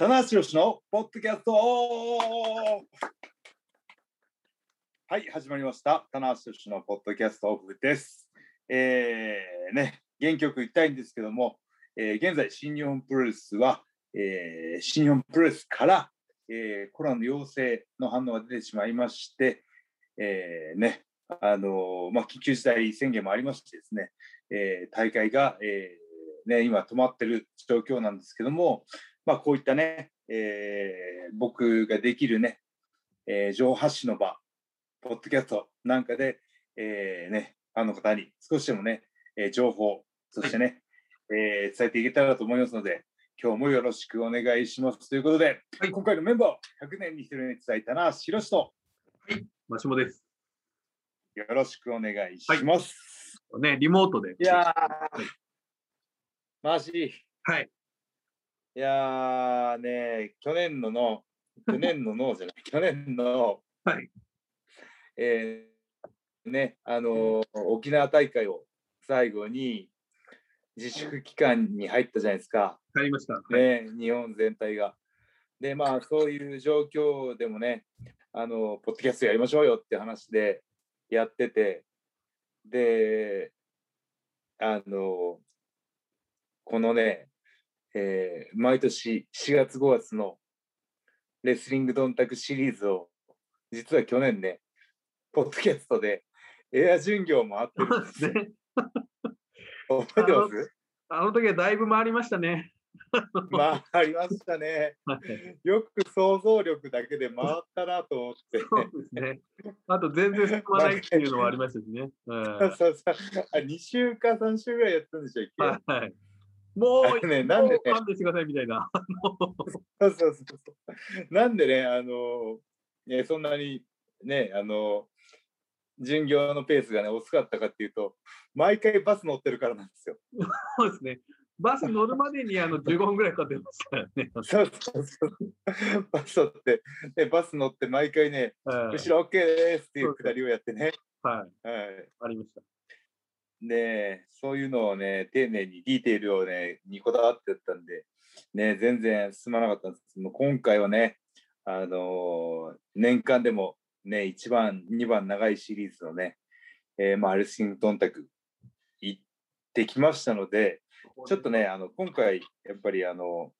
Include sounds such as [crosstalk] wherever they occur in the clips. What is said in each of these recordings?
棚橋宏のポッドキャストはい、始まりました。棚橋宏のポッドキャストオフです。えー、ね、原曲言いたいんですけども、えー現在、新日本プロレスは、えー新日本プロレスから、えーコロナの陽性の反応が出てしまいまして、えーね、あのーまあ、緊急事態宣言もありましてですね、えー大会が、えーね、今止まってる状況なんですけども、まあ、こういったね、えー僕ができるね、えー情報発信の場、ポッドキャストなんかで、えーね、あの方に少しでもね、えー情報、そしてね、えー伝えていけたらと思いますので、今日もよろしくお願いしますということで、はい今回のメンバー、100年に一人に伝えたな、しろしと、マシモです。よろしくお願いします。ね、リモートで。い、やー、マジ、はい。いやーね、去年のの、去年のの [laughs] じゃない、去年の、はい。えーね、あのー沖縄大会を最後に自粛期間に入ったじゃないですか、帰りました。はい。ね、日本全体が。で、まあ、そういう状況でもね、あの、ポッドキャストやりましょうよって話でやってて、で、あの、このね、えー毎年4月5月のレスリングドンタクシリーズを、実は去年ね、ポッドキャストでエア巡業もあってるんです [laughs] 覚えてます？あの時はだいぶ回りましたね。まあ、ありましたね。はいよく想像力だけで回ったなと思って。そうですね。あと全然進まないっていうのもありましたしね。うんは [laughs] そうそうあ2週か3週ぐらいやったんでしたっけ、いはい。もう、ねなんでね勘弁してくださいみたいな。[laughs] そうそうそうそう。なんでね、あの、ね、そんなにね、あの、巡業のペースがね、遅かったかっていうと、毎回バス乗ってるからなんですよ。そうですね。バス乗るまでにあの15分ぐらいかかってますからね。そうそうそう。バス乗って、ね、バス乗って毎回ね、はい後ろ OK ですっていうくだりをやってね。はい。はい。ありました。で、そういうのをね、丁寧にディテールをね、にこだわってやったんで、ね、全然進まなかったんですけども、今回はね、あのー年間でもね、1番、2番長いシリーズのね、えーまあ、レスリングトンタク行ってきましたので、ちょっとね、あの、今回、やっぱりあの、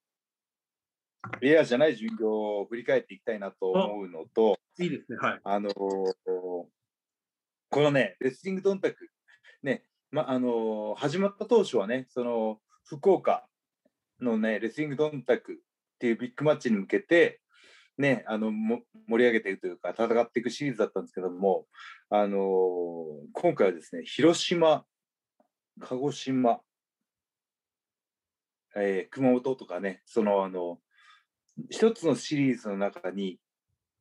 レアじゃない巡業を振り返っていきたいなと思うのと、いいですね。はい。あのーこのね、レスリングドンタク、ね、ま、あの始まった当初はね、その、福岡のね、レスリングドンタクっていうビッグマッチに向けて、ね、あの、盛り上げていくというか、戦っていくシリーズだったんですけども、あの今回はですね、広島、鹿児島、えー熊本とかね、その、あの、一つのシリーズの中に、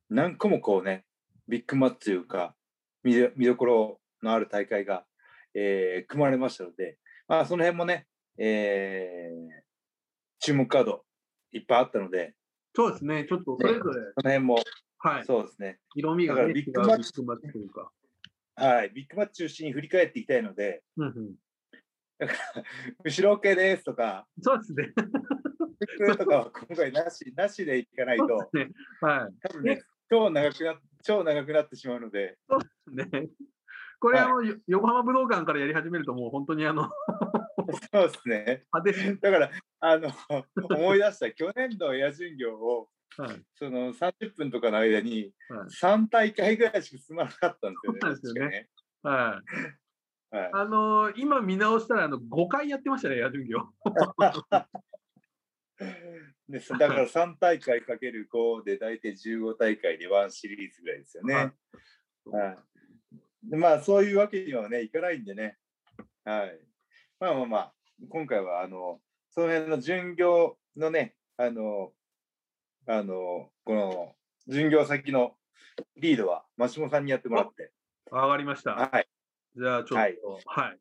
何個もこうね、ビッグマッチというか、見どころのある大会が、えー組まれましたので、まあ、その辺もね、えー注目カードいっぱいあったので、そうですね。ちょっとそれぞれ、その辺も、はい。そうですね、色味がね、だからビッグマッチというか。はい、ビッグマッチ中心に振り返っていきたいので、うんうん。後ろ OK ですとか、そうですね。とかは今回なし、なしでいかないと、そうですね。はい。多分ね、超長くな超長くなってしまうので、ね。これ、はいあの、よ横浜武道館からやり始めると、もう本当にあの、[laughs] そうですね。[laughs] だから、あの、思い出した、去年のエア巡業を、はい。その30分とかの間にはい3大会ぐらいしか進まなかったんですよね。よねはい。はいあの今見直したら、あの、5回やってましたね、野球業。[laughs] でそだから3大会かける5で大体15大会で1シリーズぐらいですよね。はいはいでまあそういうわけにはねいかないんでね。はい。まあまあまあ今回はあのその辺の巡業のねあのあのこの巡業先のリードはマシモさんにやってもらって。上がりました。はい。じゃあ、ちょっと、ははいい。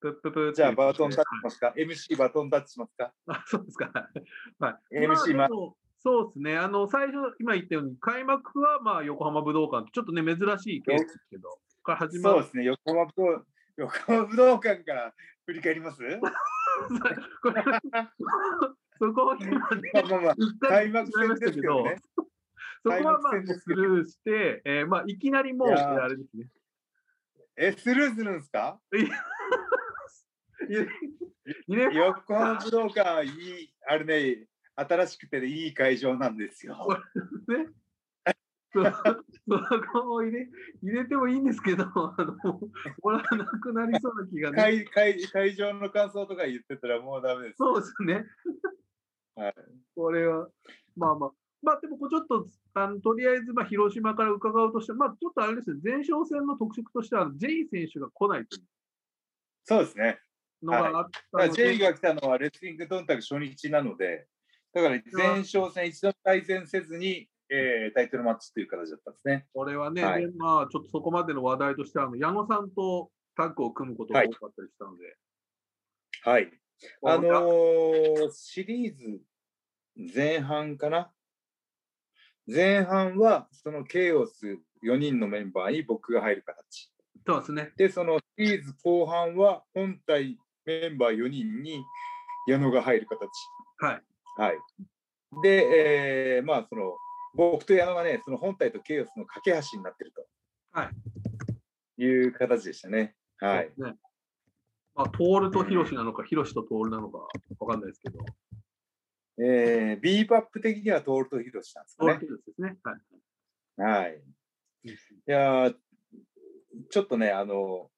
ぷっぷぷじゃあバトンタッチしはいますか、?MC バトンタッチしますか？あ、そうですか。[laughs] はい。MC まあそうですね。あの、最初、今言ったように、開幕は、まあ、横浜武道館、ちょっとね、珍しいケースですけど、から始まる。そうですね、横浜武道横浜武道館から振り返ります？[laughs] そこを今ね、まあまあ開り幕戦ですけどね。そこはまあスルーして、えーまあいきなりもう、あれですね。え、スルーするんですか？2年横浜武道館、いい、あれね、新しくていい会場なんですよ。[laughs] ね。そうそこを入れ入れてもいいんですけど、[laughs] あのもらわなくなりそうな気がね。会会会場の感想とか言ってたらもうダメです。そうですね。はい、これは、まあまあ、まあでもちょっと、あのとりあえずまあ広島から伺うとして、まあちょっとあれですね、前哨戦の特色としては、ジェイ選手が来ないというそうですね。のがあっただからの J で、が来たのはレスリングドンタク初日なので、だから前哨戦一度対戦せずに、えータイトルマッチという形だったんですね。これはね、はいでまあちょっとそこまでの話題としては、あの矢野さんとタッグを組むことが多かったりしたので、はい。あのこれは？ーシリーズ前半かな？前半はそのケイオス4人のメンバーに僕が入る形。そうですね。で、そのシリーズ後半は本体メンバー4人に矢野が入る形。はい。はい。で、えーまあその僕と矢野がね、その本体とケイオスの架け橋になってると。。はいいう形でしたね。はい。ね。まあ、トールとヒロシなのか、ヒロシとトールなのか、わかんないですけど、えー、ビーバップ的にはトールとヒロシなんですかねトールと。ヒロシですね。はい。はい。いやーちょっとね、あの、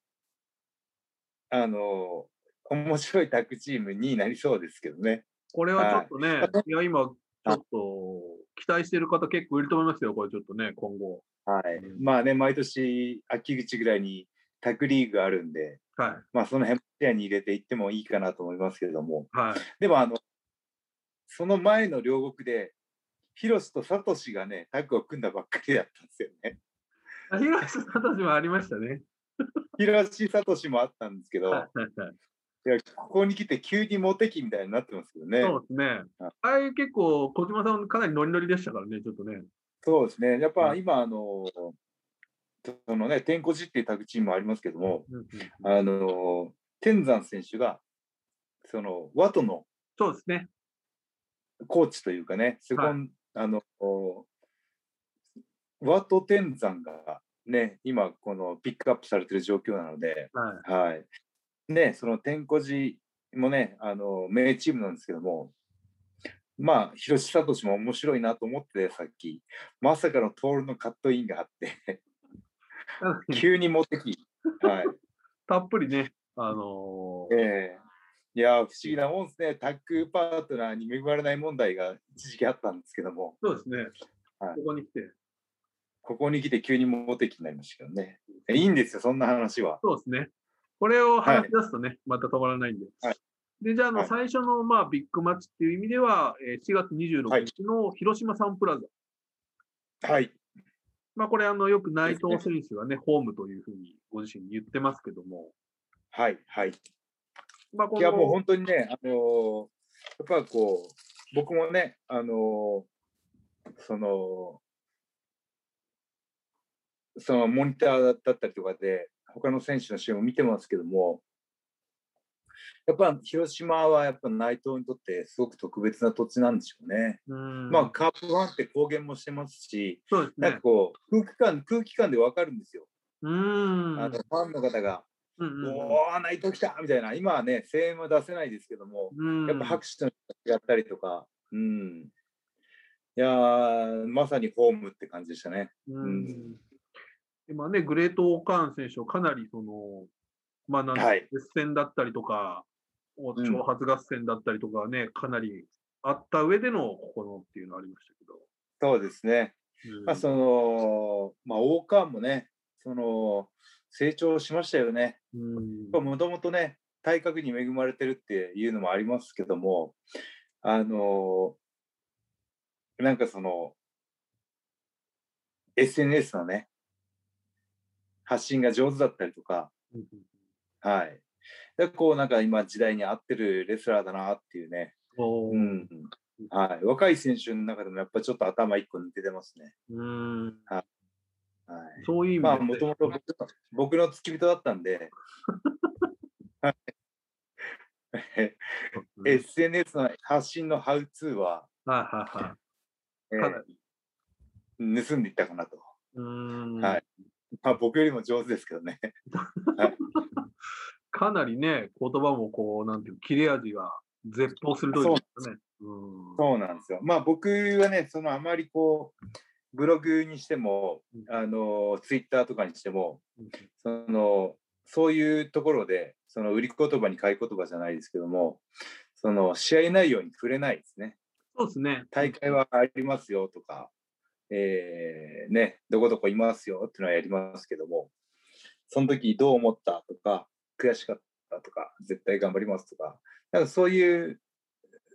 あの、面白いタッグチームになりそうですけどね。これはちょっとね、はいい、や、今、ちょっと期待してる方結構いると思いますよ、これちょっとね、今後。はい。まあね、毎年秋口ぐらいにタッグリーグがあるんで、はい。まあその辺も視野に入れていってもいいかなと思いますけれども、はい。でもあの、その前の両国で、ヒロシとサトシがね、タッグを組んだばっかりだったんですよね。あヒロシとサトシもありましたね。ヒロシ、サトシもあったんですけど、はいはいはいいやここに来て急にモテ期みたいになってますけどね。そうですね。あれ結構、小島さんかなりノリノリでしたからね、ちょっとね。そうですね。やっぱうん今、あの、そのね、天候寺っていうタグチームもありますけども、あの、天山選手が、その、ワトのそうですね。コーチというかね、セコン、あの、ワト天山がね、今、このピックアップされてる状況なので、はい。はい。ね、その天候寺もね、あの、名チームなんですけども、まあ、広志聡も面白いなと思って、さっき、まさかのトールのカットインがあって、急にモテ期。はい。たっぷりね、あのーええいや、不思議なもんですね。タッグパートナーに恵まれない問題が一時期あったんですけども、そうですね。はいここに来て。ここに来て急にモテ期になりましたけどね。えいいんですよ、そんな話は。そうですね。これを話し出すとね、また止まらないんで。はいで、じゃあ、あの、はい最初の、まあ、ビッグマッチっていう意味では、えー4月26日の広島サンプラザ。はい。まあ、これ、あの、よく内藤選手がね、ホームというふうにご自身に言ってますけども、はい。はい。まあ、いや、もう本当にね、あのーやっぱこう、僕もね、あのーその、そのモニターだったりとかで、他の選手の試合も見てますけども、やっぱ広島はやっぱ内藤にとってすごく特別な土地なんでしょうね。うんまあ、カープファンって公言もしてますし、すねなんか。こう、空気感、空気感でわかるんですよ。うーん。あのファンの方が、うんうんおー、内藤来たみたいな、今はね、声援は出せないですけども、うんやっぱ拍手のやったりとか、うん。いやー、まさにホームって感じでしたね。うん今ね、グレート・オーカーン選手をかなりその、まあ、なんはい熱戦だったりとか、ん挑発合戦だったりとかね、かなりあった上でのここのっていうのありましたけど。そうですね。うんまあ、その、まあ、オーカーンもね、その、成長しましたよね。うんもともとね、体格に恵まれてるっていうのもありますけども、あのなんかその、SNS のね、発信が上手だったりとか、はい。でこうなんか今時代に合ってるレスラーだなっていうね、うん。はい、若い選手の中でもやっぱちょっと頭一個抜けてますね。うん。はい、そういう意味で、まあもともと僕の僕の付き人だったんで、[laughs] はい。うん。SNS の発信のハウツーは、はいはいはい。えーかな盗んでいったかなと。はいまあ、僕よりも上手ですけどね。[laughs] かなりね、言葉もこう、なんていう、切れ味が絶望するというかね。うんそうなんですよ。まあ僕はね、そのあまりこう、ブログにしてもうん、あの、ツイッターとかにしても、うんその、そういうところで、その売り言葉に買い言葉じゃないですけども、その試合内容に触れないですね。そうですね。大会はありますよとか、えーね、どこどこいますよっていうのはやりますけども、その時どう思ったとか、悔しかったとか、絶対頑張りますとか、なんかそういう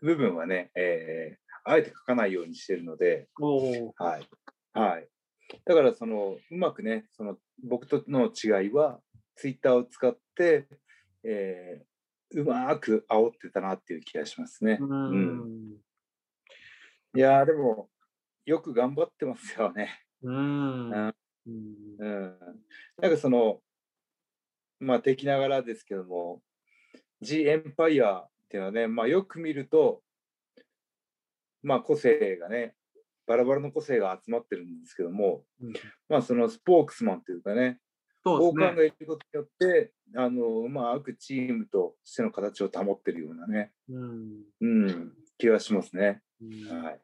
部分はね、えーあえて書かないようにしてるので。はい。はい。だから、その、うまくね、その、僕との違いは、ツイッターを使って、えーうまく煽ってたなっていう気がしますね。ううんん。いやーでも、よく頑張ってますよね。うん。うん。なんかその、まあ敵ながらですけども、G エンパイアっていうのはね、まあよく見ると、まあ個性がね、バラバラの個性が集まってるんですけども、うんまあそのスポークスマンというかね、王ですね。冠がいることによって、あの、うまくチームとしての形を保ってるようなね、うんうん、気がしますね。うんはい。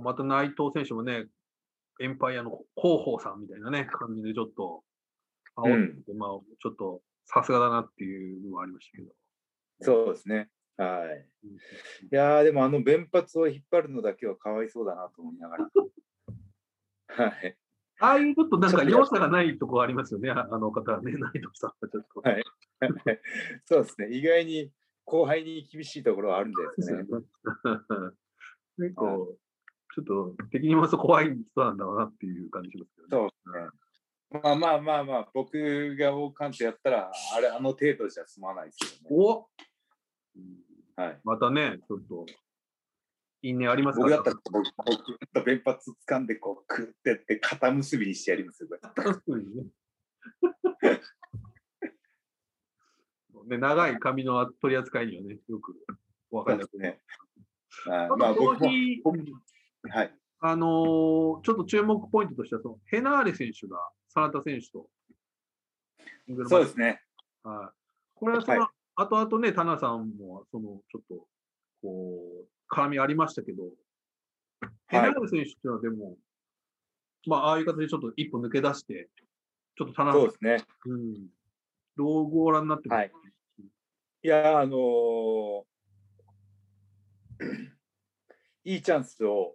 また内藤選手もね、エンパイアの広報さんみたいなね、感じでちょっと、煽ってて、まあ、ちょっとさすがだなっていうのはありましたけど。そうですね。はい。うんいやーでもあの弁髪を引っ張るのだけはかわいそうだなと思いながら。はい。ああいうちょっとなんかちょっとや良さがないとこありますよね、ああの方はね、内藤さんはちょっと。はいそうですね。意外に後輩に厳しいところはあるんですかね。結構、[laughs] ちょっと敵に回すと怖い人なんだろうなっていう感じしますけどね。そうですね。まあまあまあまあ、僕が王冠とやったら、あれ、あの程度じゃ済まないですよね。おはい。またね、ちょっと、因縁あります僕だったら、僕、僕と弁髪掴んで、こう、くってって、肩結びにしてやりますよ。確かに？[laughs] ね。ね長い髪の取り扱いにはね、よくお分かりだと思う。ね。まあ、僕も、日、はい。あのーちょっと注目ポイントとしては、そのヘナーレ選手が真田選手と、そうですね。はい。これはその、は後々ね、田中さんも、その、ちょっと、こう、絡みありましたけど、ヘナーレ選手っていうのはでも、まあ、ああいう形でちょっと一歩抜け出して、ちょっと田中さんそうですね。うん、どうご覧になってます？はい。いやー、あのー [clears throat] いいチャンスを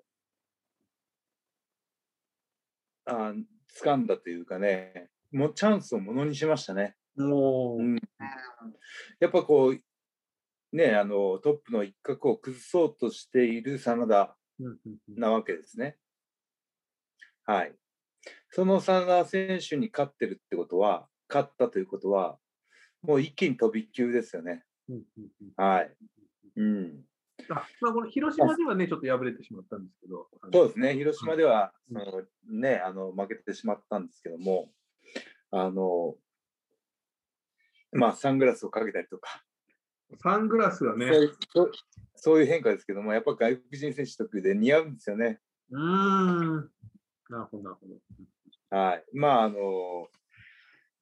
あー掴んだというかね、もうチャンスをものにしましたね。もう、うんやっぱこう、ね、あのトップの一角を崩そうとしている真田なわけですね。はい。その真田選手に勝ってるってことは、勝ったということは、もう一気に飛び級ですよね。はい。うん。あまあ、この広島ではね、ちょっと敗れてしまったんですけど、そうですね、広島では、うんそのね、あの負けてしまったんですけども、あの、まあ、サングラスをかけたりとか、サングラスがね、そういうそういう変化ですけども、やっぱ外国人選手特有で似合うんですよね。うーん、なるほど、なるほど。はい。まあ、あの、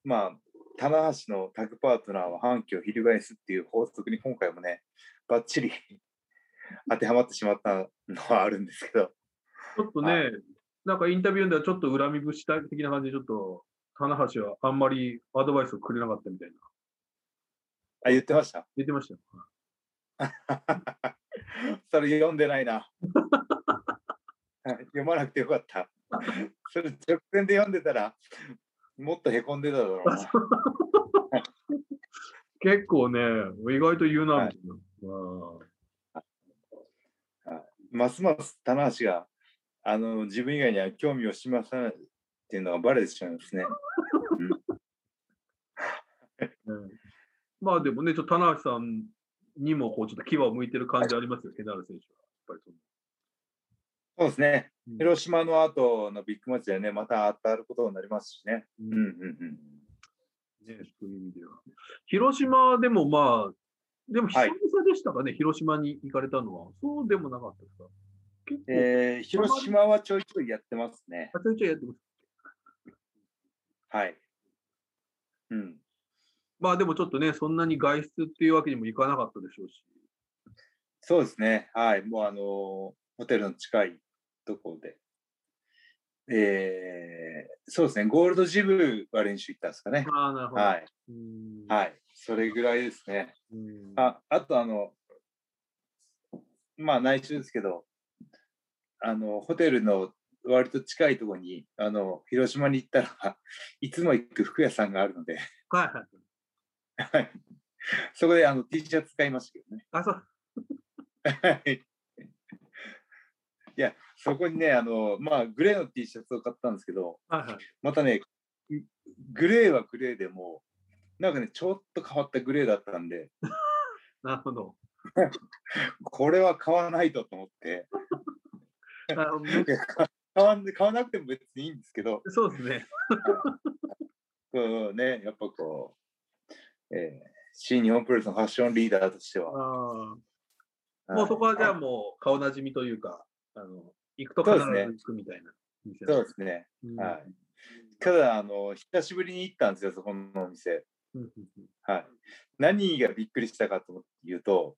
まあ、棚橋のタッグパートナーは反旗を翻すっていう法則に今回もね、ばっちり当てはまってしまったのはあるんですけど、ちょっとね、はなんかインタビューではちょっと恨み節的な感じで、ちょっと、棚橋はあんまりアドバイスをくれなかったみたいな。あ、言ってました？言ってましたよ。[laughs] それ読んでないな。はい読まなくてよかった。それ直前で読んでたら、もっとへこんでただろうな。結構ね、意外と言うな、はいみたいな。あますます棚橋があの自分以外には興味を示さないっていうのがバレてしまいますね。ーうん [laughs] まあでもね、ちょっと棚橋さんにもこうちょっと牙を向いてる感じありますよ、ケナール選手は。やっぱりそのそうですね。うん広島の後のビッグマッチでね、また当たることになりますしね。うんうんうんうん。ね、そういう意味では。広島でもまあ、でも、久はい々でしたかね、広島に行かれたのは。そうでもなかったですか？結構、えー広島はちょいちょいやってますね。あちょいちょいやってます。はい。うん。まあでもちょっとね、そんなに外出っていうわけにもいかなかったでしょうし。そうですね。はい。もうあのホテルの近いところで。えーそうですね。ゴールドジムは練習行ったんですかね。ああ、なるほど。はい。はい。それぐらいですね。うんああとあの、まあ内緒ですけど、あの、ホテルの割と近いところに、あの、広島に行ったら [laughs] いつも行く服屋さんがあるので、はいはい。はいそこであの T シャツ買いましたけどね。あ、そう。はいいや、そこにね、あの、まあ、グレーの T シャツを買ったんですけど、はいはい。またね、グレーはグレーでも、なんかね、ちょっと変わったグレーだったんで、[laughs] なるほど。これは買わないとと思って、買わん買わなくても別にいいんですけど、そうですね。[laughs] こうね、やっぱこう、えー新日本プロレスのファッションリーダーとしては、あもうそこはじゃああもう顔なじみというか、あの、行くと必ず行くみたいな店そうですね。うんはい。ただ、あの、久しぶりに行ったんですよ、そこのお店。はい。何がびっくりしたかというと、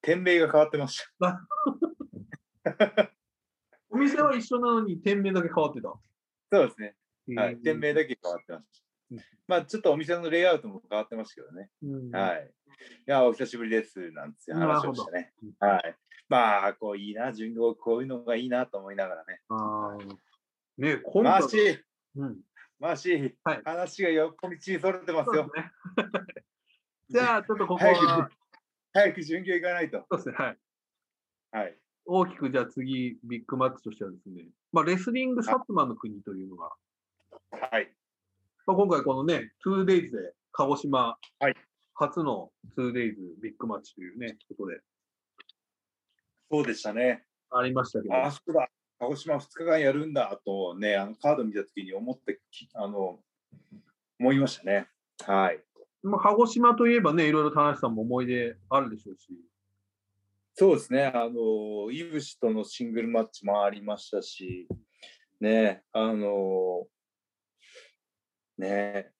店名が変わってました。[laughs] お店は一緒なのに店名だけ変わってた。そうですね。はい。店名だけ変わってましうんた。まあ、ちょっとお店のレイアウトも変わってますけどね。うんはい。いや、お久しぶりです、なんて話をしてねな。はい。まあ、こういいな、順号、こういうのがいいなと思いながらね。あーね今マー度シー、うん、マーシー、はい話がよっぽりちそれてますよ。すね。[laughs] じゃあ、ちょっとここ早くは、早く順行行かないと。そうですね、はい。はい。大きくじゃあ次、ビッグマッチとしてはですね、まあ、レスリングサツマの国というのが、はい。まあ、今回このね、2days で鹿児島はい初の 2days ビッグマッチというね、ことでそうでしたね。ありましたけど、あ、そうだ。鹿児島2日間やるんだとね、あのカード見たときに思ってき、あの、思いましたね。はい。まあ、鹿児島といえばね、いろいろ田中さんも思い出あるでしょうし、そうですね。あの、イブシとのシングルマッチもありましたし、ね、あの、ね、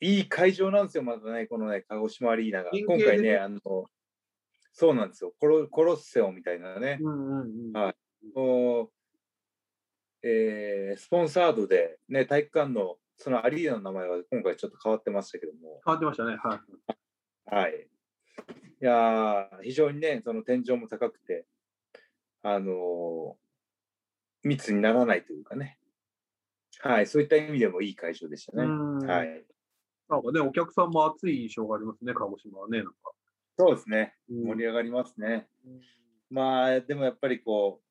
いい会場なんですよ、またね、このね、鹿児島アリーナが。今回ね、あの、そうなんですよ。コロコロッセオみたいなね、うんうんうんはいえースポンサードで、ね、体育館のそのアリーナの名前は今回ちょっと変わってましたけども、変わってましたね。はい。はい。いやー非常にね、その天井も高くて、あのー密にならないというかね、はい、そういった意味でもいい会場でしたね。うんはい。なんかね、お客さんも熱い印象がありますね、鹿児島はね。なんかそうですね。うん盛り上がりますね。まあ、でもやっぱりこう、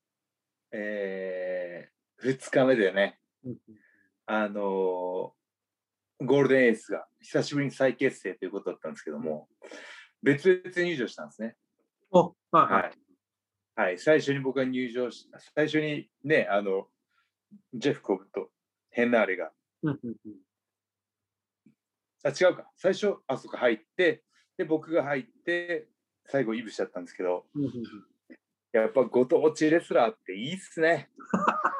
えー、2日目でね、うんあのーゴールデンエースが久しぶりに再結成ということだったんですけども、別々入場したんですね。おはいは。はいい。はい、最初に僕が入場し、最初にね、あの、ジェフコブとヘンナーレが、あ、違うか、最初、あそこ入って、で、僕が入って、最後、イブしちゃったんですけど、やっぱご当地レスラーっていいっすね。[laughs]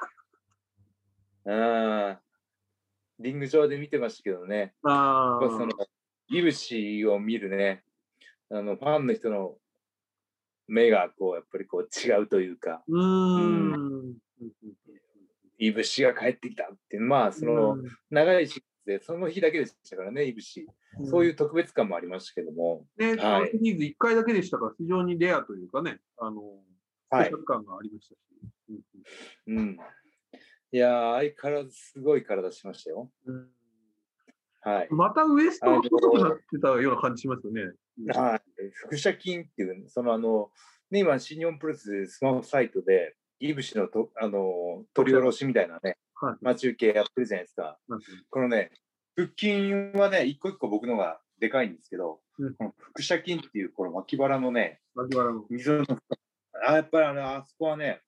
うん。リング上で見てましたけどね、あそのあ、イブシを見るね、あの、ファンの人の目が、こう、やっぱりこう、違うというか、うーん。うんイブシが帰ってきたっていう、まあ、その、長いシーズンで、その日だけでしたからね、イブシ。うんそういう特別感もありましたけども、ね、こはいのシリーズ1回だけでしたから、非常にレアというかね、あの、スはい感がありましたし。うんうん。いやー、相変わらずすごい体しましたよ。うんはい。またウエストが細くなってたような感じしますよね。はい、腹斜筋っていう、そのあの、ね、今、新日本プロレススマホサイトで、いぶしのとあの取り下ろしみたいなね、はい待ち受けやってるじゃないですか。うんこのね、腹筋はね、一個一個僕のがでかいんですけど、うんこの腹斜筋っていう、この脇腹のね、脇腹の。溝の、あやっぱりあのあそこはね、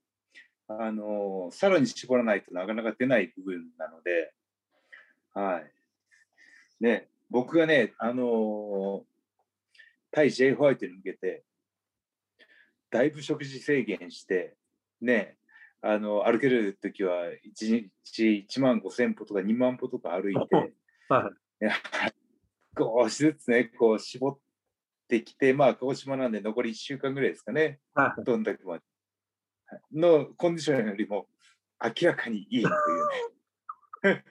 あのさらに絞らないとなかなか出ない部分なので、はい。ね、僕がね、あの対 J. ホワイトに向けて、だいぶ食事制限して、ね、あの歩けるときは1日1万5千歩とか2万歩とか歩いて、[laughs] はいや [laughs] 少しずつね、こう絞ってきて、まあ、鹿児島なんで残り1週間ぐらいですかね、はい。どんだけまで。はいのコンディションよりも明らかにいいというね。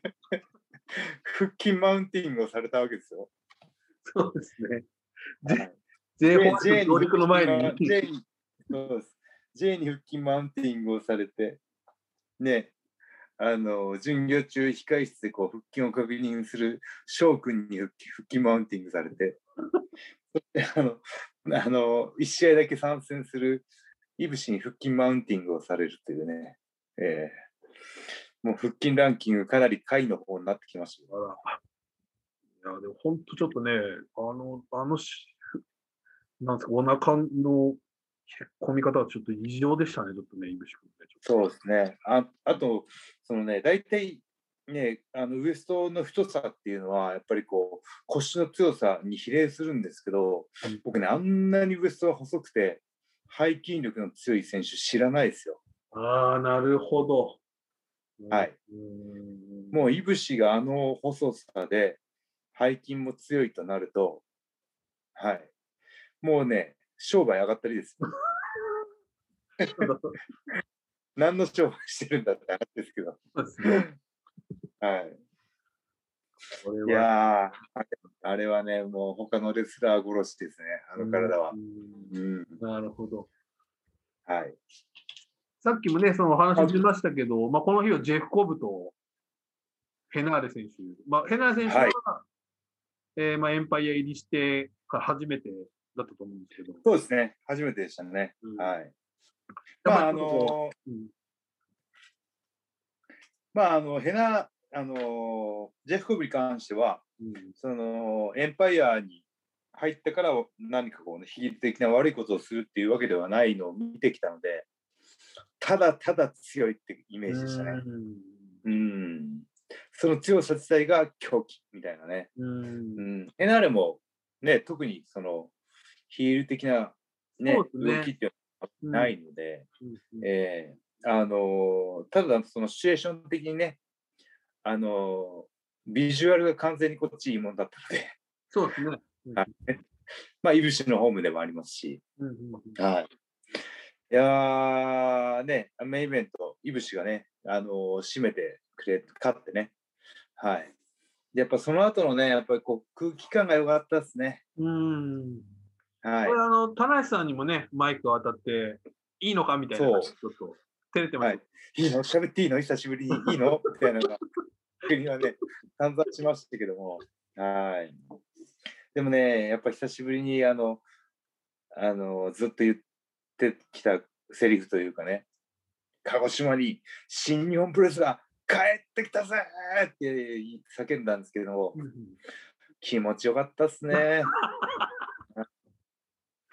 腹筋マウンティングをされたわけですよ。そうですね。はい J ホワイ J ト上陸の前に。J にそうです J に腹筋マウンティングをされて、ね、あの、巡業中、控室でこう腹筋を確認する翔くんに腹筋マウンティングされて、そしてあの、あの、一試合だけ参戦するいぶしに腹筋マウンティングをされるというね、えーもう腹筋ランキングかなり下位の方になってきました。いや、でも本当ちょっとね、あの、あのし、なんですか、お腹のへっこみ方はちょっと異常でしたね、ちょっとね、いぶし君ね。そうですね。ああと、そのね、大体ね、あのウエストの太さっていうのは、やっぱりこう、腰の強さに比例するんですけどうん、僕ね、あんなにウエストが細くて、背筋力の強い選手知らないですよ。とああ、なるほど。はい。もう、いぶしがあの細さで、背筋も強いとなると、はい。もうね、商売上がったりですよ。[laughs] 何の商売してるんだって話ですけど。そうですね。はい。いやーあれ、はね、もう他のレスラー殺しですね、あの体はう。んうん。なるほど。はい。さっきもね、そのお話出ましたけど、まあ、この日はジェフ・コブとヘナーレ選手。まあ、ヘナーレ選手は、はいえーまあ、エンパイア入りして初めてだったと思うんですけど。そうですね、初めてでしたね。うんはい。まあまあ、あのーうんまあ、あの、ヘナ、あのージェフ・コブに関しては、うん。その、エンパイアに入ってから何かこうね、悲劇的な悪いことをするっていうわけではないのを見てきたので、ただただ強いってイメージでしたね。うん。その強さ自体が狂気みたいなね。うん。うん、エナーレも、ね、特にそのヒール的な、ねね。動きっていうのはないので、うん。えーあのーただそのシチュエーション的にね、あのービジュアルが完全にこっちいいもんだったので、そうですね。まあ、いぶしのホームでもありますし、うんうんうん。はい。いやーね、メインイベント、いぶしがね、あのー締めてくれ、勝ってね、はい。やっぱその後のね、やっぱりこう空気感が良かったですね。うん。はい。こ。れあの、田無さんにもね、マイクが当たって、いいのかみたいなそう。ちょっと照れてまはすい。いいの？喋っていいの？久しぶりに。いいの？みたいなのが、国はね、散々しましたけども。はい。でもね、やっぱ久しぶりに、あの、あの、ずっと言ってきたセリフというかね、鹿児島に新日本プロレスが帰ってきたぜーって叫んだんですけども、気持ちよかったっすね。[laughs]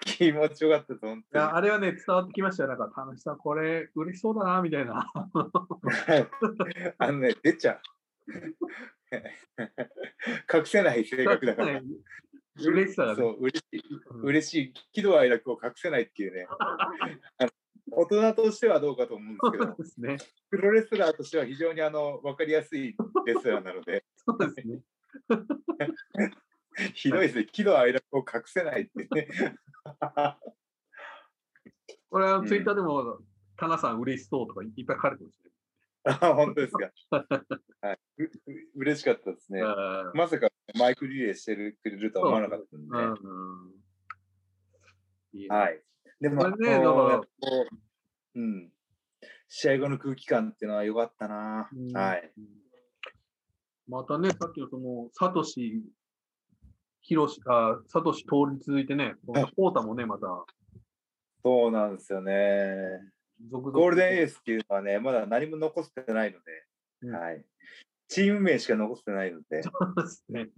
気持ちよかったです、本い当にや。あれはね、伝わってきましたよ。なんか、田無さん、これ、嬉しそうだな、みたいな。[laughs] あのね、出ちゃう。[laughs] 隠せない性格だから。嬉しさがね。そう、嬉しい、うん嬉しい、喜怒哀楽を隠せないっていうね。大人としてはどうかと思うんですけど、ですね。プロレスラーとしては非常にあの分かりやすいレスラーなので、そうですね。[laughs] ひどいですね、喜怒哀楽を隠せないってね。[laughs] これはうんツイッターでも、田中さん嬉しそうとかいっぱい書かれてますね。あ本当ですか。はい、うう嬉しかったですね。うんまさかマイクリレーしてるくれるとは思わなかったんで、うんうんいいねはい。でも、ねあのだからこううん。試合後の空気感っていうのは良かったな。うんはい。またね、さっきのその、サトシ、ヒロシ、あ、サトシ通り続いてね、このコータもね、また、そうなんですよね。続々ゴールデンエースっていうのはね、まだ何も残してないので、うんはい。チーム名しか残してないので。そうですね。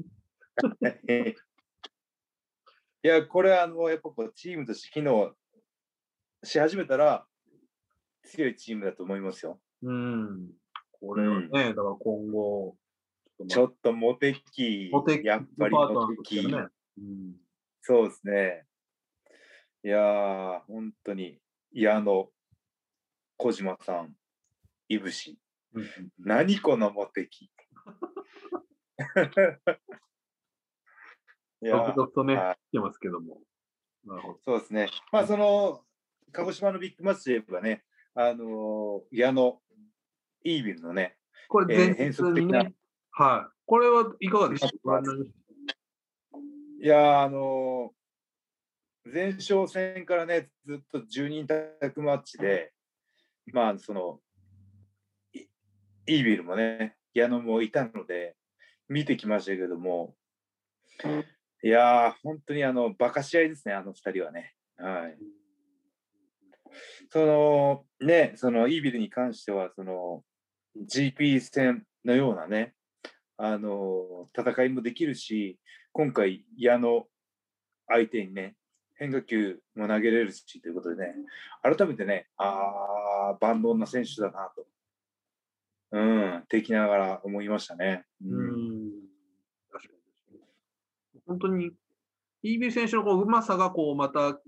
いや、これはあの、やっぱこうチームとして機能し始めたら、強いチームだと思いますよ。うん。これはね、だから今後、ちょっとモテキモテキやっぱりモテキね。うんそうですね。いやー、本当に、矢野、小島さん、いぶし、何このモテキ。いやー続々とね、はい来てますけども。なるほど。そうですね。まあ、その、鹿児島のビッグマッチといえばね、あのー矢野、イービルのね、えーこれ前日変則的なはい。これはいかがでした？かまあいやーあのー前哨戦からね、ずっと10人タッグマッチで、まあ、その、イイービルもね、矢野もいたので、見てきましたけども、いやー、本当にあの、バカ試合ですね、あの二人はね。はい。その、ね、その、イービルに関しては、その、GP 戦のようなね、あの、戦いもできるし、今回、矢野相手にね、変化球も投げれるしということでね、改めてね、ああ、万能な選手だなと、うん、的ながら思いましたね。ううんん。確かに。本当に、イービー選手のこううまさが、こう、また、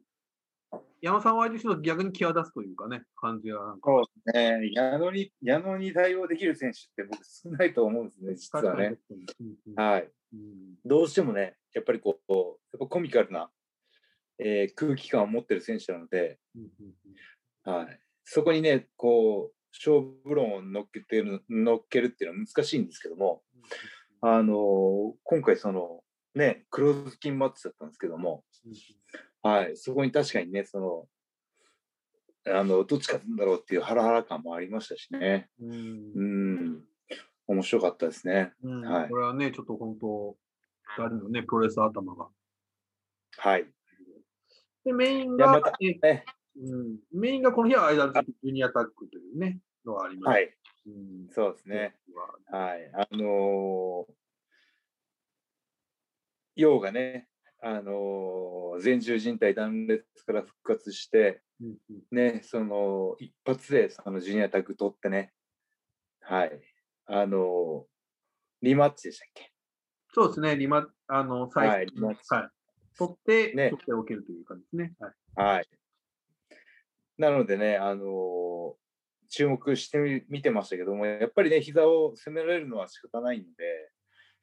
山さんを相手にすると逆に際立つというかね、感じがなんか。そうですね、矢野に矢野に対応できる選手って僕少ないと思うんですね、実はね。確かに。うんうんはい。うんどうしてもね、やっぱりこう、やっぱコミカルな、えー空気感を持ってる選手なので、はい、そこにね、こう、勝負論を乗っけてる乗っけるっていうのは難しいんですけども、あのー今回その、ね、クローズキンマッチだったんですけども、はい、そこに確かにね、その、あの、どっち勝つんだろうっていうハラハラ感もありましたしね。うん。うん。うん、面白かったですね。うん。はい。これはね、ちょっと本当、二人のね、プロレス頭が。はい。で、メインがまた、、えね、うん、メインがこの日は間ジュニアタックというね、のがありました。はい、うん。そうですね。はい。あのー、陽がね、あのー前十靭帯断裂から復活して、うんうん。ね、その一発でそのジュニアタッグ取ってね、はい、あのリマッチでしたっけ？そうですね、リマ、あの、最はい初リマッチ。はい。取って、ね取っておけるという感じですね。はい。はい。なのでね、あの注目してみ見てましたけども、やっぱりね、膝を攻められるのは仕方ないので、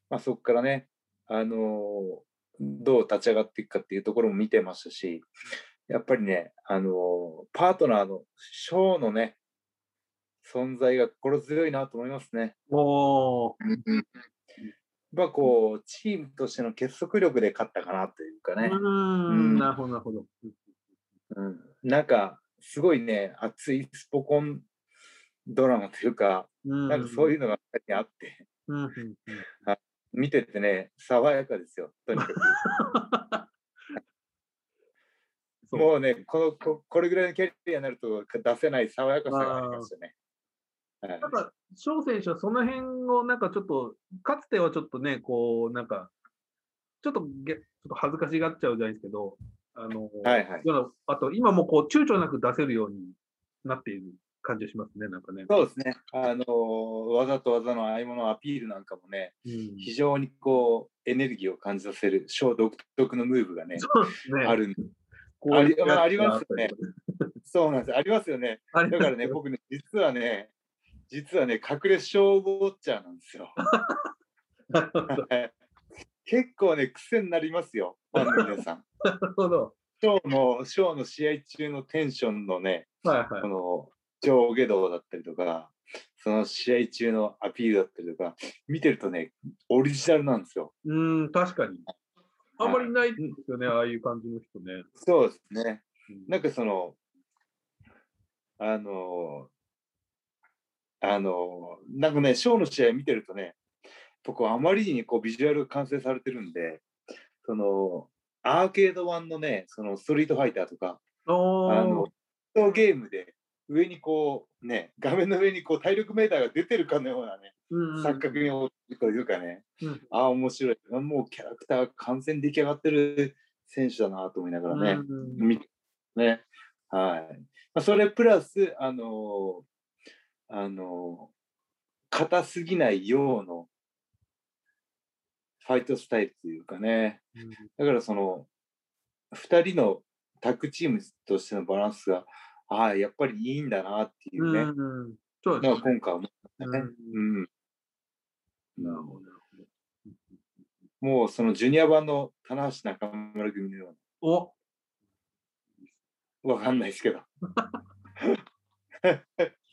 まあ、そこからね、あのどう立ち上がっていくかっていうところも見てましたし、やっぱりね、あのパートナーのショーのね、存在が心強いなと思いますね。おー、まあこう、チームとしての結束力で勝ったかなというかね。うんん、なるほど、なるほど。うん、なんか、すごいね、熱いスポコンドラマというか、うんなんかそういうのがあって、うんうんうん見ててね、爽やかですよ、とにかく。[laughs] もうねこのこ、これぐらいのキャリアになると出せない爽やかさがありましたね。はい。なんか、翔選手はその辺をなんかちょっと、かつてはちょっとね、こう、なんか、ちょっとげちょっと恥ずかしがっちゃうじゃないですけど、あの、はいはい。あと、今もこう、躊躇なく出せるようになっている感じがしますね、なんかね。そうですね、あの技と技の合間のアピールなんかもね、うん。非常にこうエネルギーを感じさせる、ショー独特のムーブがね、ね。あるんこういうありますよね。そうなんです、ありますよね。だからね、僕ね、実はね、実はね、隠れ消防チャーなんですよ。[laughs] 結構ね、癖になりますよ、ファンの皆さん。なるほど。ショーの、ショーの試合中のテンションのね、はいはいこ。の上下動だったりとか、その試合中のアピールだったりとか、見てるとね、オリジナルなんですよ。うん、確かに。あんまりいないですよね、ああいう感じの人ね。そうですね。うんなんかその、あの、あの、なんかね、ショーの試合見てるとね、僕あまりにこうビジュアルが完成されてるんで、その、アーケード版のね、そのストリートファイターとか、おあの、ゲームで上にこう、ね、画面の上にこう体力メーターが出てるかのようなね、うん錯覚に応じるというかね、うんああ、面白い。もうキャラクターが完全に出来上がってる選手だなと思いながらね、うん見てね。はい。まあ、それプラス、あのあの硬すぎないようのファイトスタイルというかね、だからその、2人のタッグチームとしてのバランスが、ああ、やっぱりいいんだなっていうね、うんうんそうのはですね。今回思ったね。うん。なるほど。なるほどもうそのジュニア版の棚橋中村組のよおうな、わかんないですけど。[laughs]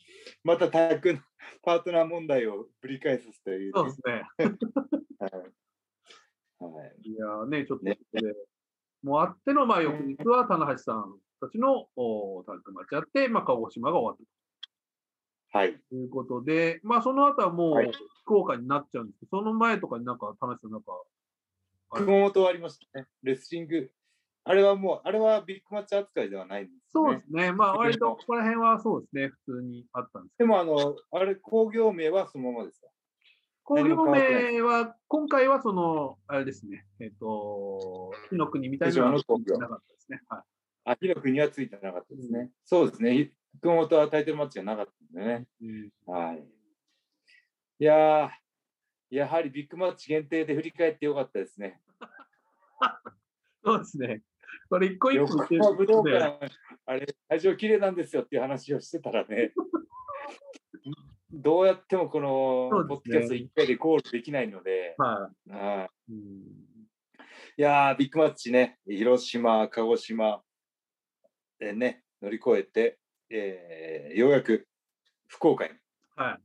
またタッグの [laughs] パートナー問題をぶり返すという、そうですね。[laughs] はいはいいやーね、ちょっとねもうあっての、まあ、翌日は、棚橋さんたちのおタッグマッチあって、まあ、鹿児島が終わったはい。ということで、まあ、その後はもうはい、福岡になっちゃうんですけど、その前とかになんか、棚橋さんなんか、はい熊本はありましたね。レスリング。あれはもう、あれはビッグマッチ扱いではないんですねそうで。すね。まあ、割とここら辺はそうですね、普通にあったんですけでも、あの、あれ、工業名はそのままですか？ど、工業名は、今回はその、あれですね、えっ、と、火の国みたいなのはの工業なかったですね。はい。あ、火の国はついてなかったですね。そうですね。熊本はタイトルマッチがなかったんでね。うんはい。いやー、やはりビッグマッチ限定で振り返ってよかったですね。[laughs] そうですね。これ一個一個横浜武道ね館、あれ、会場綺麗なんですよっていう話をしてたらね、どうやってもこの、ポッドキャスト1回でゴールできないので、ははいい。うんいやー、ビッグマッチね、広島、鹿児島でね、乗り越えて、えーようやく福岡に。はい。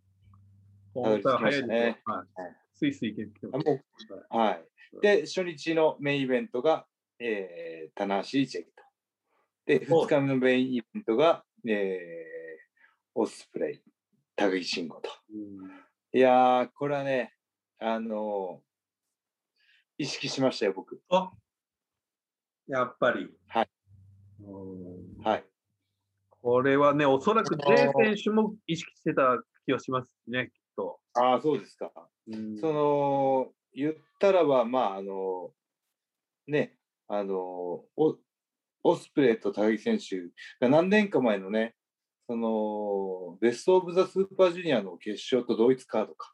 本当は早いですよはいはい。スイスイ行けてあもうはい。で、初日のメインイベントが、えー、棚橋ジェイと。で、お2日目のメインイベントが、えー、オスプレイ、高木慎吾と。うんいやー、これはね、あのー意識しましたよ、僕。あやっぱり。はいうん。はい。これはね、おそらく J 選手も意識してた気がしますね、きっと。ああ、そうですか。うんその、言ったらば、まあ、あの、ね、あの、オオスプレイと高木選手が何年か前のね、その、ベスト・オブ・ザ・スーパージュニアの決勝と同一カードか。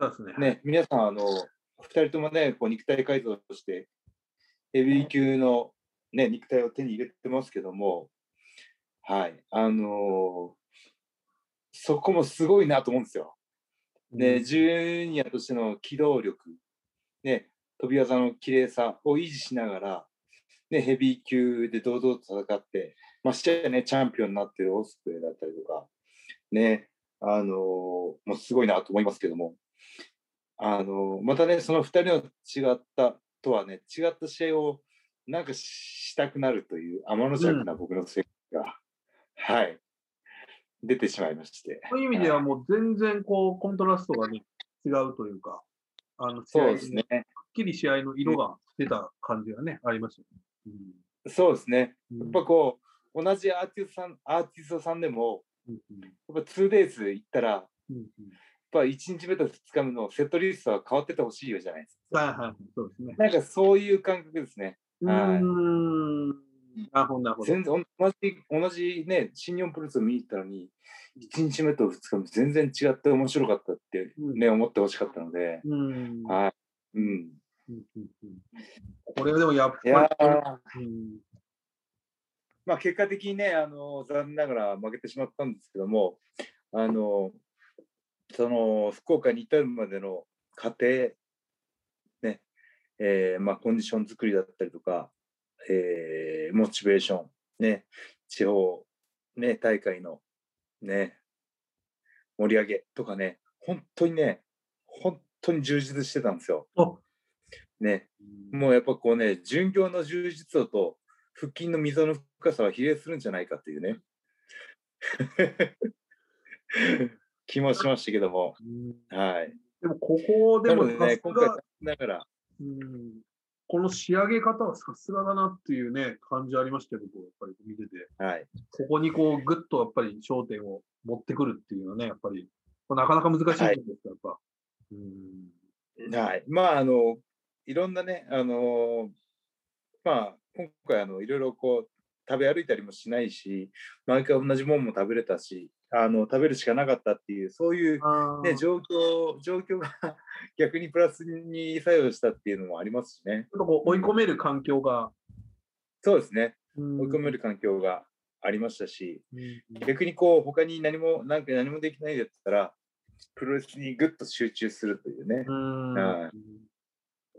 そうですね。ね、皆さん、あの、二人ともね、こう肉体改造して、ヘビー級の、ね、肉体を手に入れてますけども、はい、あのそこもすごいなと思うんですよ。ね、ジュニアとしての機動力、ね、飛び技の綺麗さを維持しながら、ね、ヘビー級で堂々と戦って、ましてやね、チャンピオンになってるオスプレイだったりとか、ね、あのもうすごいなと思いますけども、あのまたね、その2人の違ったとはね、違った試合をなんかしたくなるという天の弱な僕の性格が、はい、出てしまいまして。そういう意味ではもう全然こうコントラストがね、違うというか、あの、そうですね。きり試合の色が出た感じがね、ありましたよね。そうですね。うんやっぱこう、同じアーティストさん、アーティストさんでも、うんやっぱ 2days 行ったら、やっうんうんぱ1日目と2日目のセットリストは変わっててほしいよじゃないですはいはい、そうですね。か。なんかそういう感覚ですね。うはいーん。なるほど、なるほど。全然同じ、同じね、新日本プロレスを見に行ったのに、1日目と2日目全然違って面白かったってね、思ってほしかったので、うん。はい。うん。うんうんうん。これはでもやっぱりうん。まあ結果的にね、あの、残念ながら負けてしまったんですけども、あの、その福岡に至るまでの過程、ね、えーまあコンディション作りだったりとか、えーモチベーション、ね、地方、ね、大会の、ね、盛り上げとかね、本当にね、本当に充実してたんですよ。あね、もうやっぱこうね、巡業の充実度と腹筋の溝の深さは比例するんじゃないかというね、[laughs] 気もしましたけども、うんはい。でもここでもね、今回、だから、うんこの仕上げ方はさすがだなっていうね、感じありましたよ、僕やっぱり見てて。はい。ここにこう、ぐっとやっぱり焦点を持ってくるっていうのはね、やっぱり、なかなか難しいんですよ、はいやっぱ。うんはい。まあ、あの、いろんなね、あの、まあ、今回、あの、いろいろこう、食べ歩いたりもしないし、毎回同じもんも食べれたし、あの、食べるしかなかったっていう、そういう、ね、状況、状況が [laughs] 逆にプラスに作用したっていうのもありますしね。こう追い込める環境がそうですね。追追い込める環境がありましたし、うん逆にこう、他に何も、なんか何もできないだったら、プロレスにぐっと集中するというね。うんは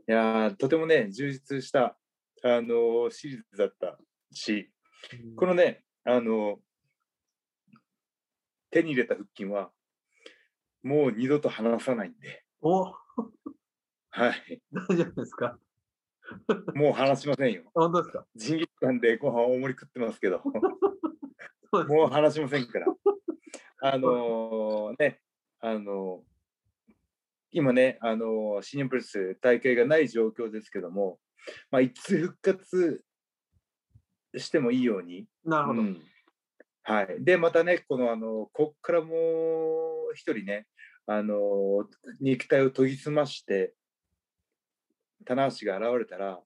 いいやーとてもね、充実した、あのーシリーズだったし、このね、あの手に入れた腹筋は、もう二度と離さないんで、お。はい。大丈夫ですか？もう離しませんよ。本当ですか？ジンギスカンでご飯大盛り食ってますけど、[laughs] もう離しませんから。あのね、あの今ね、あの新日本プロレス大会がない状況ですけども、まあ、いつ復活してもいいように、なるほど。うん。はい、で、またね、この、あの、こっからもう一人ね、あの、肉体を研ぎ澄まして、棚橋が現れたら、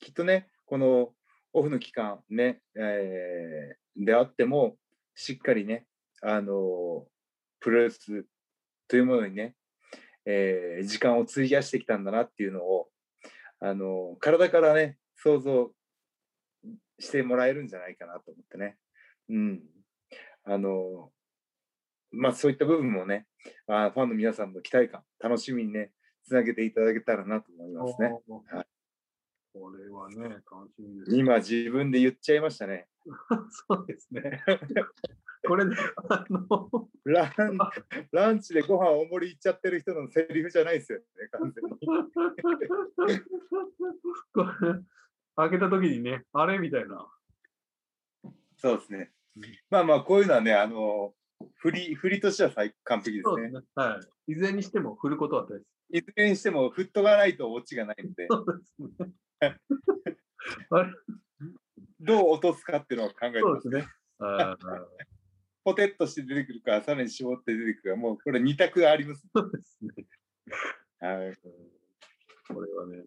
きっとね、このオフの期間ね、えーであっても、しっかりね、あの、プロレスというものにね、えー時間を費やしてきたんだなっていうのを、あの、体からね、想像してもらえるんじゃないかなと思ってね。うん。あの、まあそういった部分もね、あファンの皆さんの期待感、楽しみにね、つなげていただけたらなと思いますね。はいこれはね、楽しみです。今自分で言っちゃいましたね。[laughs] そうですね。[laughs] これね、あの、ランランチでご飯大盛りいっちゃってる人のセリフじゃないですよね、完全に。これ開けた時にね、あれみたいな。そうですねうん。まあまあ、こういうのはね、あの、振り、振りとしては最完璧ですねす。ね。はい。いずれにしても振ることは大事。いずれにしても振っとかないとオチがないので、そうですね。[laughs] どう落とすかっていうのを考えてま。そうですすね。ポテッとして出てくるか、さらに絞って出てくるか、もうこれ二択あります。そうですね。はい。これはね。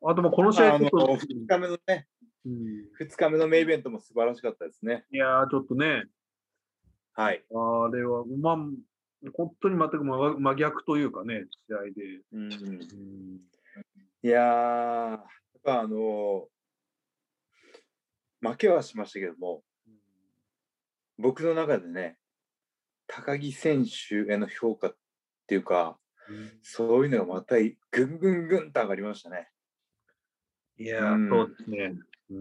あともうこの試まああの合ちょっと、2日目のね、うん2日目のメイベントも素晴らしかったですね。いやー、ちょっとね、はい。あれは、まあ、本当に全く真真逆というかね、試合で。うん、うんいやー、やっぱあの負けはしましたけども、僕の中でね、高木選手への評価っていうか、そういうのがまたぐんぐんぐんと上がりましたね。いやー、うんそうですね。う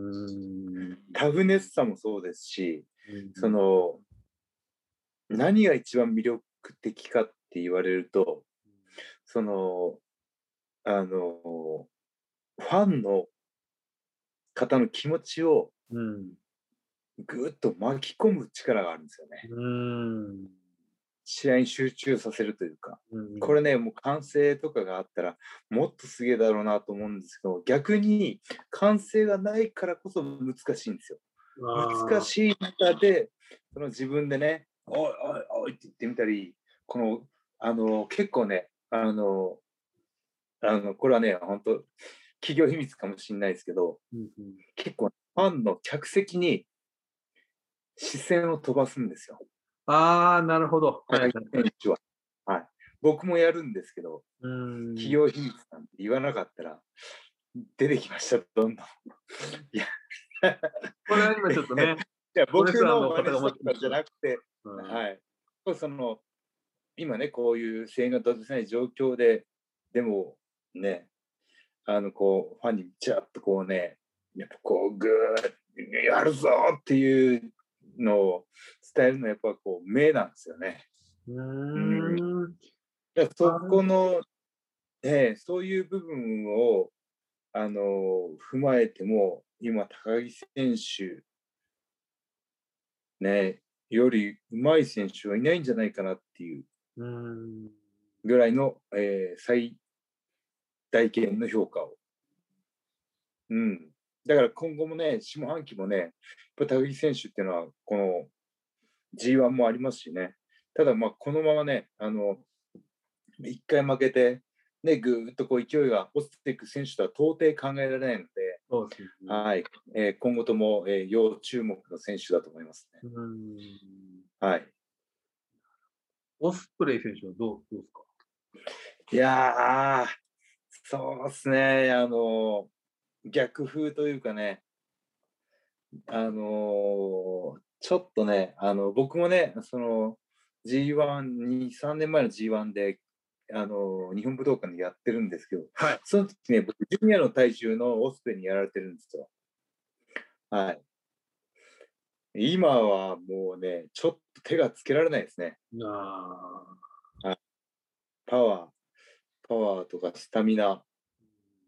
んタフネスさもそうですし、うんその、何が一番魅力的かって言われると、その、あの、ファンの方の気持ちをうん。ぐーっと巻き込む力があるんですよね。うん。試合に集中させるというか。うんこれね、もう完成とかがあったら、もっとすげえだろうなと思うんですけど、逆に完成がないからこそ難しいんですよ。難い。しい中で、その自分でね、おいおいおいって言ってみたり、この、あの、結構ね、あの、あの、これはね、本当企業秘密かもしれないですけど、うんうん結構ファンの客席に視線を飛ばすんですよ。ああ、なるほど。はい。僕もやるんですけど、うん企業秘密なんて言わなかったら、出てきました、どんどん。[laughs] いや、これは今ちょっとね、[laughs] いや僕のの真似とかじゃなくて、うんはい。その、今ね、こういう声援が出せない状況で、でもね、あの、こう、ファンにちらっとこうね、やっぱこう、ぐーっやるぞっていうのを伝えるのはやっぱこう、目なんですよね。うーん。だからそこの、ええそういう部分を、あの、踏まえても、今、高木選手、ね、より上手い選手はいないんじゃないかなっていううん。ぐらいの、えー最大限の評価を。うん。だから今後もね、下半期もね、高木選手っていうのは、この G1 もありますしね。ただ、まあ、このままね、あの、一回負けて、ね、ぐーっとこう勢いが落ちていく選手とは到底考えられないので、ですね。はい。えー今後とも、えー要注目の選手だと思いますね。うん。はい。オスプレイ選手はどうどうですか？いやー、そうですね、あの、逆風というかね、あのーちょっとね、あの僕もね、その G1、2、3年前の G1 で、あの日本武道館でやってるんですけど、はい。その時ね、僕、ジュニアの体重のオスプレイにやられてるんですよ。はい。今はもうね、ちょっと手がつけられないですね。あパワー、パワーとかスタミナ、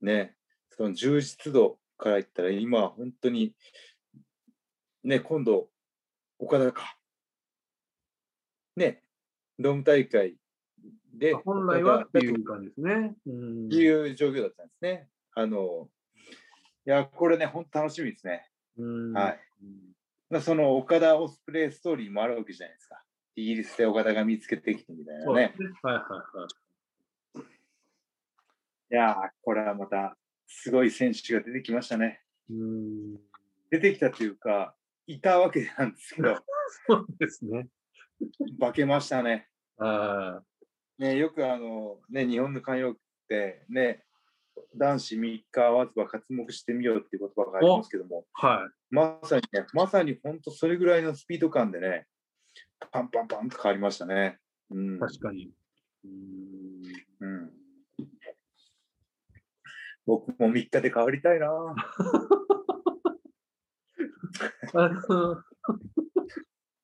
ね、その充実度から言ったら、今は本当に、ね、今度、岡田か。ね、ドーム大会で、ー本来はってい岡う感じですね。っていう状況だったんですね。あの、いや、これね、本当楽しみですね。うんはい。まあその岡田オスプレイストーリーもあるわけじゃないですか。イギリスで岡田が見つけてきてみたいなね。ね。はいはいはい。いやー、これはまたすごい選手が出てきましたね。うん出てきたというか、いたわけなんですけど、そうですね。化けましたね。あねよくあの、ね、日本の慣用句って、ね、男子3日わずば活目してみようっていう言葉がありますけども、あはい。まさにね、まさに本当それぐらいのスピード感でね、パンパンパンと変わりましたね。うん。確かに。うんうん、僕も3日で変わりたいな。[laughs] あ [laughs] の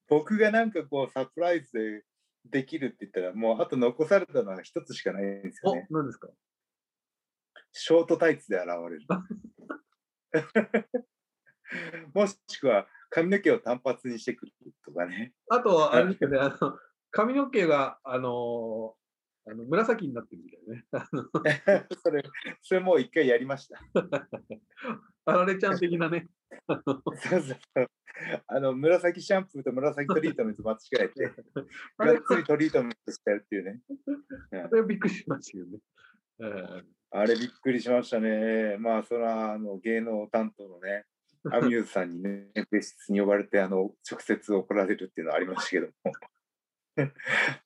僕がなんかこうサプライズでできるって言ったら、もうあと残されたのは一つしかないんですよおね。、何ですか？ショートタイツで現れる。[laughs] もしくは髪の毛を単発にしてくるとかね。あとは、あれですけどね、あの、髪の毛が、あのあの紫になってるみたいなね。[laughs] それ、それもう一回やりました。あられちゃん的なね。[laughs] そうそうそう。あの、紫シャンプーと紫トリートメント間違えて、[laughs] がっつりトリートメントしてやるっていうね。あれはびっくりしましたけどね。えーあれびっくりしましたね。まあ、それはあの芸能担当のね、アミューズさんにね、[laughs] 別室に呼ばれて、あの、直接怒られるっていうのはありましたけども。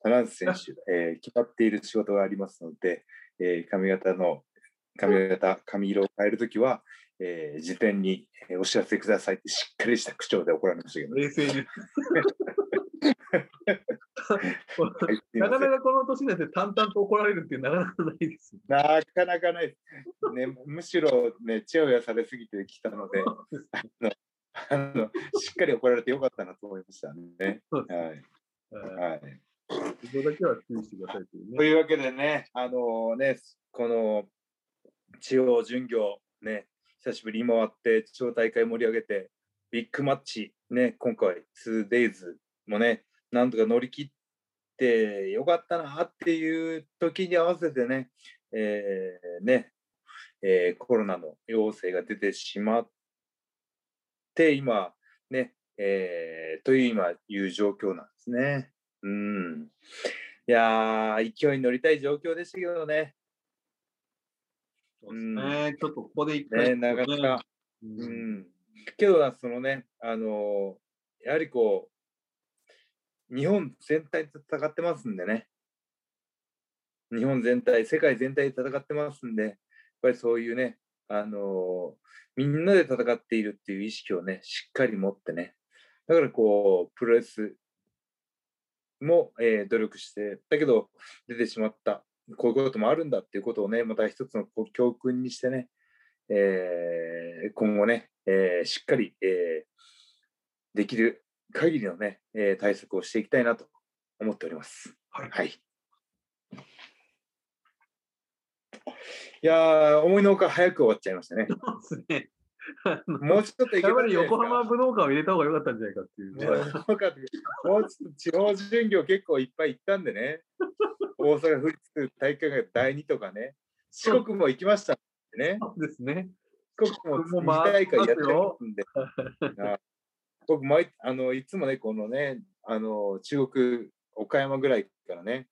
タランス選手、えー決まっている仕事がありますので、えー髪型の、髪型、髪色を変えるときは、えー事前にえーお知らせくださいってしっかりした口調で怒られましたけど、冷静に。[laughs] なかなかこの年になって淡々と怒られるってなかなかないですよ。なかなかない。ね、むしろね、ちやほやされすぎてきたので、あのしっかり怒られてよかったなと思いましたね。はい。えーはい、そこだけは注意してくださいというとね。いうわけでね、あのね、この地方巡業、ね、久しぶりに回って、地方大会盛り上げて、ビッグマッチ、ね、今回 2days もね、なんとか乗り切ってよかったなっていう時に合わせてね、えーね、えーコロナの陽性が出てしまって、今、ね、えーという今、いう状況なんですね。うん。いや、勢いに乗りたい状況でしたけどね。そうですね。ちょっとここで一回、ね、なかなか。ううんん。けどな、そのね、あのーやはりこう、日本全体と戦ってますんでね。日本全体、世界全体で戦ってますんで、やっぱりそういうね、あのーみんなで戦っているっていう意識をね、しっかり持ってね。だからこう、プロレスも、えー努力して、だけど出てしまった、こういうこともあるんだっていうことをね、また一つの教訓にしてね、えー今後ね、えーしっかり、えーできる限りのね、えー対策をしていきたいなと思っております。はいはい。いやー、思いのほか早く終わっちゃいましたね。そうですね。もうちょっといけたい横浜武道館を入れた方が良かったんじゃないかっていうね。もうちょっと地方巡業結構いっぱい行ったんでね、大阪府立大会が第2とかね、四国も行きましたね、そうですね。四国も2もう回大会やってますんで、[laughs] はい。僕毎あの、いつもね、このね、あの中国、岡山ぐらいからね、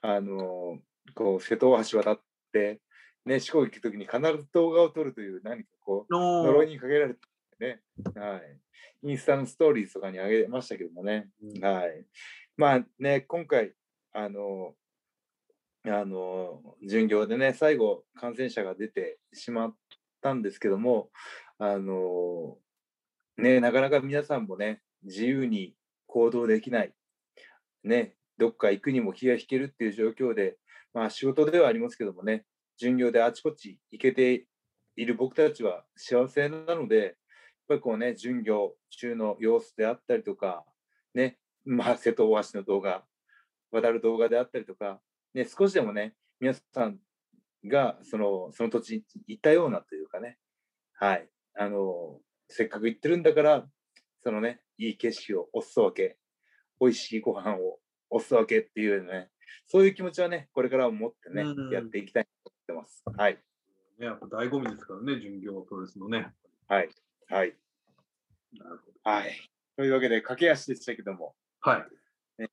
あのこう瀬戸大橋渡って、ね、四国行くときに必ず動画を撮るという、何かこう、の呪いにかけられてね、はい。インスタのストーリーズとかにあげましたけどもね、うん。はい。まあね、今回、あの、あの、巡業でね、最後、感染者が出てしまったんですけども、あの、ね、なかなか皆さんもね、自由に行動できない、ね、どっか行くにも気が引けるっていう状況で、まあ仕事ではありますけどもね、巡業であちこち行けている僕たちは幸せなので、やっぱりこうね、巡業中の様子であったりとか、ね、まあ瀬戸大橋の動画、渡る動画であったりとか、ね、少しでもね、皆さんがそのその土地に行ったようなというかね、はい、あの、せっかく行ってるんだから、そのね、いい景色をおすそ分け、美味しいご飯をおすそ分けっていうね、そういう気持ちはね、これからも持ってねうん、やっていきたいと思ってます。はい、ね、やっぱ醍醐味ですからね、巡業プロレスのね。はい、はい、なるほど。はい。というわけで、駆け足でしたけども、はい。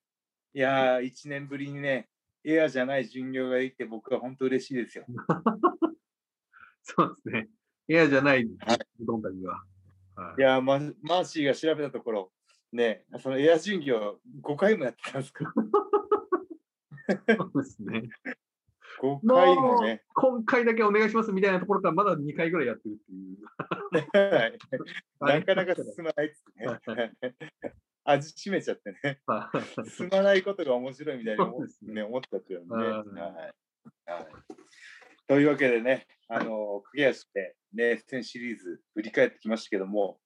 いやー、1年ぶりにね、エアじゃない巡業ができて、僕は本当嬉しいですよ。[laughs] そうですね。エアじゃない、はうどん旅は。はいいやー、ママーシーが調べたところ、ね、そのエア巡業5回もやってたんですか？[laughs] そうですね。[laughs] 5回もね。今回だけお願いしますみたいなところからまだ2回ぐらいやってるっていう。はいなかなか進まないっすね。味しめちゃってね。は [laughs] い進まないことが面白いみたいに思,、ねね、思ったっていうね。はいはいはい、というわけでね、あの駆け足で、ね、戦シリーズ振り返ってきましたけども、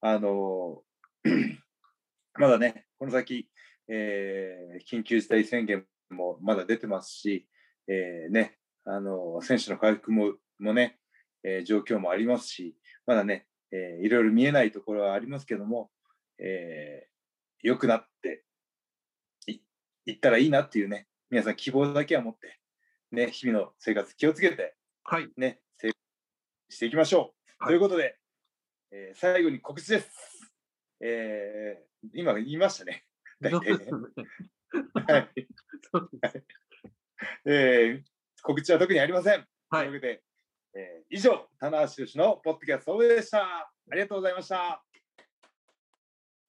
あの [clears throat] まだね、この先、えー緊急事態宣言もまだ出てますし、えーね、あの選手の回復ももね、えー状況もありますし、まだね、えーいろいろ見えないところはありますけども、えー良くなっていいったらいいなっていうね、皆さん希望だけは持って、ね、日々の生活気をつけて、はい。ね、生活していきましょう。はいということで、えー最後に告知です。えー今言いましたね。[laughs] 大体ね。はいえー告知は特にありません。はいというわけで、えー以上、棚橋宏のポッドキャストでした。ありがとうございました。